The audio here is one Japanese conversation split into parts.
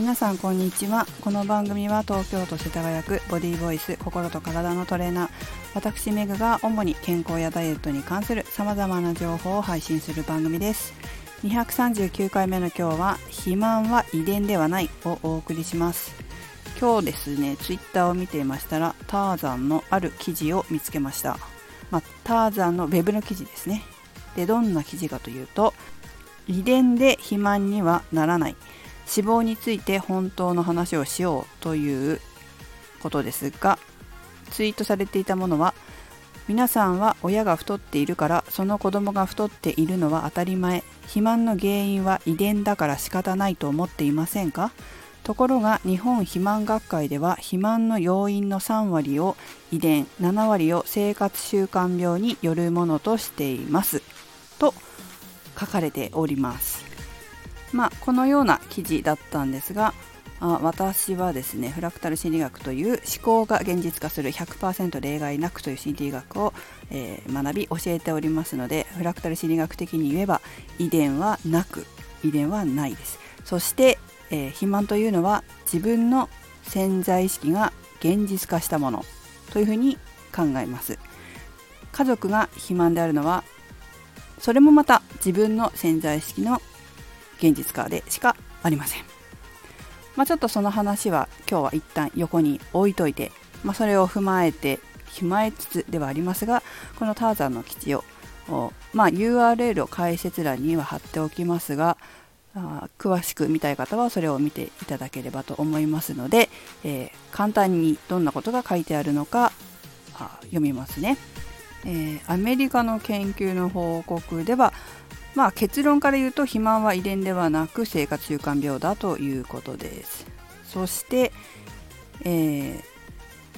皆さんこんにちは。この番組は東京都世田谷区ボディーボイス心と体のトレーナー。私メグが主に健康やダイエットに関するさまざまな情報を配信する番組です。239回目の今日は肥満は遺伝ではないをお送りします。今日ですねツイッターを見ていましたらターザンのある記事を見つけました、まあ、ターザンのウェブの記事ですね。でどんな記事かというと遺伝で肥満にはならない。脂肪について本当の話をしようということですがツイートされていたものは皆さんは親が太っているからその子供が太っているのは当たり前。肥満の原因は遺伝だから仕方ないと思っていませんか？ところが日本肥満学会では肥満の要因の3割を遺伝7割を生活習慣病によるものとしています。と書かれております、このような記事だったんですがあ私はですねフラクタル心理学という思考が現実化する100%例外なくという心理学を、えー、学び教えておりますのでフラクタル心理学的に言えば遺伝はなく遺伝はないです。そして、えー、肥満というのは自分の潜在意識が現実化したものというふうに考えます。家族が肥満であるのはそれもまた自分の潜在意識の現実化でしかありません。まあ、ちょっとその話は今日は一旦横に置いといて、まあ、それを踏まえて踏まえつつではありますがこのターザンの基地を、まあ、URL を解説欄には貼っておきますがあ詳しく見たい方はそれを見ていただければと思いますので、えー、簡単にどんなことが書いてあるのか読みますね、えー、アメリカの研究の報告ではまあ、結論から言うと肥満は遺伝ではなく生活習慣病だということです。そして、えー、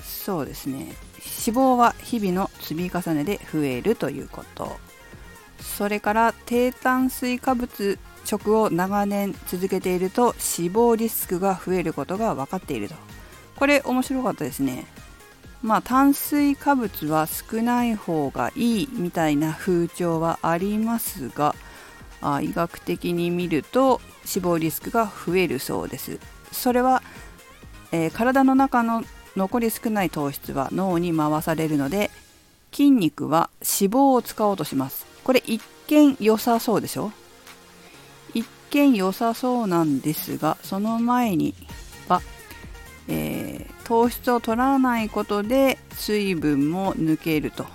そうですね。脂肪は日々の積み重ねで増えるということ。それから低炭水化物食を長年続けていると死亡リスクが増えることが分かっていると。これ面白かったですね。まあ炭水化物は少ない方がいいみたいな風潮はありますがあ医学的に見ると死亡リスクが増えるそうです。それは、えー、体の中の残り少ない糖質は脳に回されるので筋肉は脂肪を使おうとします。これ一見良さそうでしょ？一見良さそうなんですがその前に、糖質を取らないことで水分も抜けると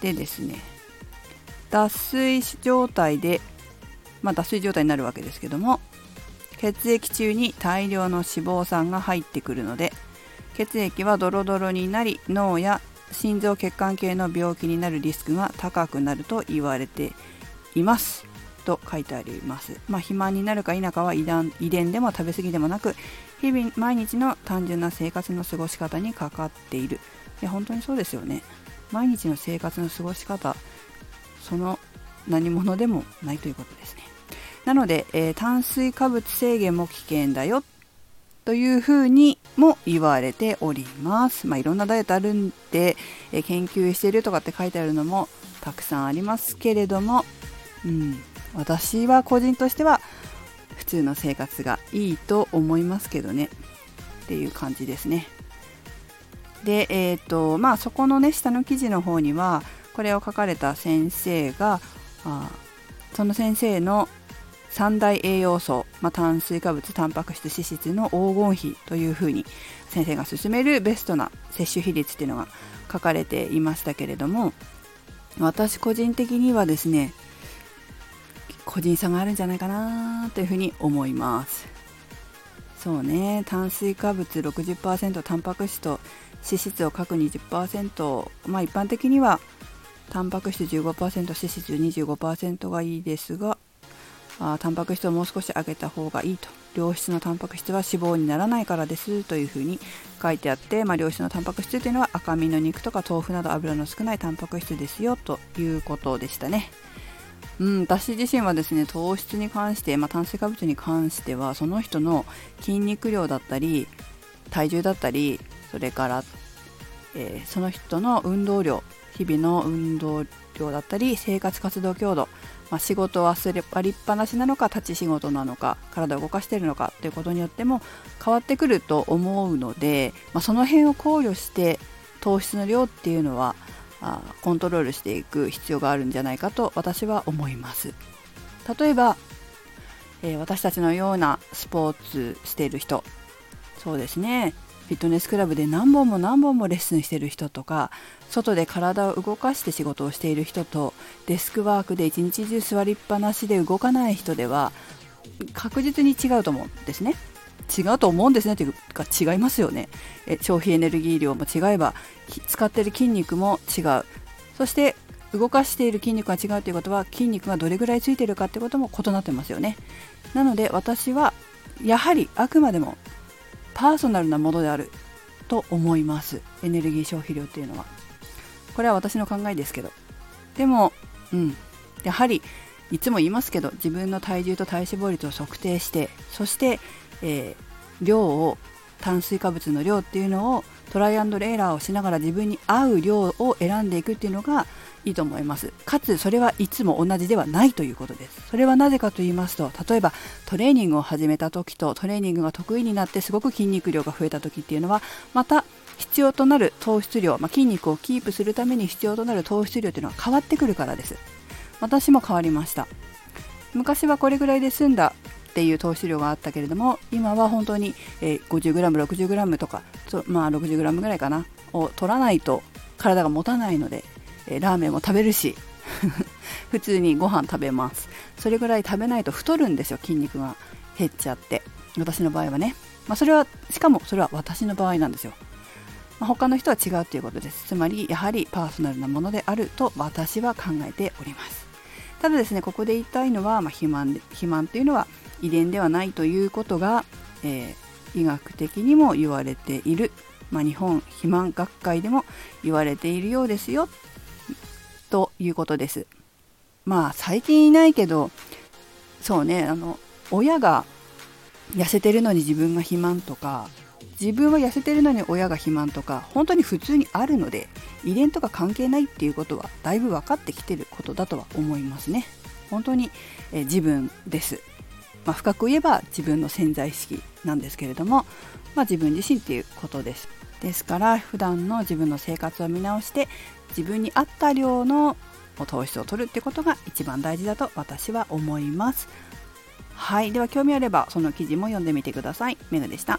でですね脱水状態で、まあ、脱水状態になるわけですけども血液中に大量の脂肪酸が入ってくるので血液はドロドロになり脳や心臓血管系の病気になるリスクが高くなると言われていますと書いてあります。まあ、肥満になるか否かは遺伝でも食べ過ぎでもなく日々毎日の単純な生活の過ごし方にかかっている。いや本当にそうですよね。毎日の生活の過ごし方その何者でもないということですね。なので、えー、炭水化物制限も危険だよというふうにも言われております。まあ、いろんなダイエットあるんで、えー、研究してるとかって書いてあるのもたくさんありますけれども、うん、私は個人としては通の生活がいいと思いますけどねっていう感じですね。で、えっ、ー、とまあそこのね下の記事の方にはこれを書かれた先生があその先生の三大栄養素、まあ、炭水化物タンパク質脂質の黄金比というふうに先生が勧めるベストな摂取比率っていうのが書かれていましたけれども私個人的にはですね個人差があるんじゃないかなというふうに思います。そうね。炭水化物60%タンパク質と脂質を各20%まあ一般的にはタンパク質15%脂質25%がいいですがあタンパク質をもう少し上げた方がいいと。良質のタンパク質は脂肪にならないからですというふうに書いてあって、まあ、良質のタンパク質というのは赤身の肉とか豆腐など油の少ないタンパク質ですよということでしたね。うん、私自身はですね糖質に関して、まあ、炭水化物に関してはその人の筋肉量だったり体重だったりそれから、えー、その人の運動量日々の運動量だったり生活活動強度、まあ、仕事はすれば立派なしなのか立ち仕事なのか体を動かしているのかということによっても変わってくると思うので、まあ、その辺を考慮して糖質の量っていうのはあコントロールしていく必要があるんじゃないかと私は思います。例えば、えー、私たちのようなスポーツしている人。そうですね。フィットネスクラブで何本も何本もレッスンしてる人とか外で体を動かして仕事をしている人とデスクワークで一日中座りっぱなしで動かない人では確実に違うと思うんですね。違うと思うんですね。というか違いますよね。え消費エネルギー量も違えば使ってる筋肉も違う。そして動かしている筋肉が違うということは筋肉がどれぐらいついてるかということも異なってますよね。なので私はやはりあくまでもパーソナルなものであると思います。エネルギー消費量っていうのは。これは私の考えですけど。でもうん。やはりいつも言いますけど自分の体重と体脂肪率を測定してそして、えー、量を炭水化物の量っていうのをトライアンドレーラーをしながら自分に合う量を選んでいくっていうのがいいと思います。かつそれはいつも同じではないということです。それはなぜかと言いますと例えばトレーニングを始めた時とトレーニングが得意になってすごく筋肉量が増えた時っていうのはまた必要となる糖質量、まあ、筋肉をキープするために必要となる糖質量というのは変わってくるからです。私も変わりました。昔はこれぐらいで済んだっていう糖質量があったけれども今は本当に、え 50g、60g とかまあ 60g ぐらいかなを取らないと体が持たないのでえ、ラーメンも食べるし 普通にご飯食べます。それぐらい食べないと太るんですよ筋肉が減っちゃって。私の場合はね、まあ、それはしかもそれは私の場合なんですよ、まあ、他の人は違うということです。つまりやはりパーソナルなものであると私は考えております。ただですねここで言いたいのは、まあ、肥満肥満というのは遺伝ではないということが、えー、医学的にも言われている、まあ、日本肥満学会でも言われているようですよということです。まあ最近いないけどそうねあの親が痩せてるのに自分が肥満とか自分は痩せてるのに親が肥満とか本当に普通にあるので遺伝とか関係ないっていうことはだいぶ分かってきてることだとは思いますね。本当に、え自分です、まあ、深く言えば自分の潜在意識なんですけれども、まあ、自分自身っていうことです。ですから普段の自分の生活を見直して自分に合った量の糖質を取るってことが一番大事だと私は思います。はい。では興味あればその記事も読んでみてください。メグでした。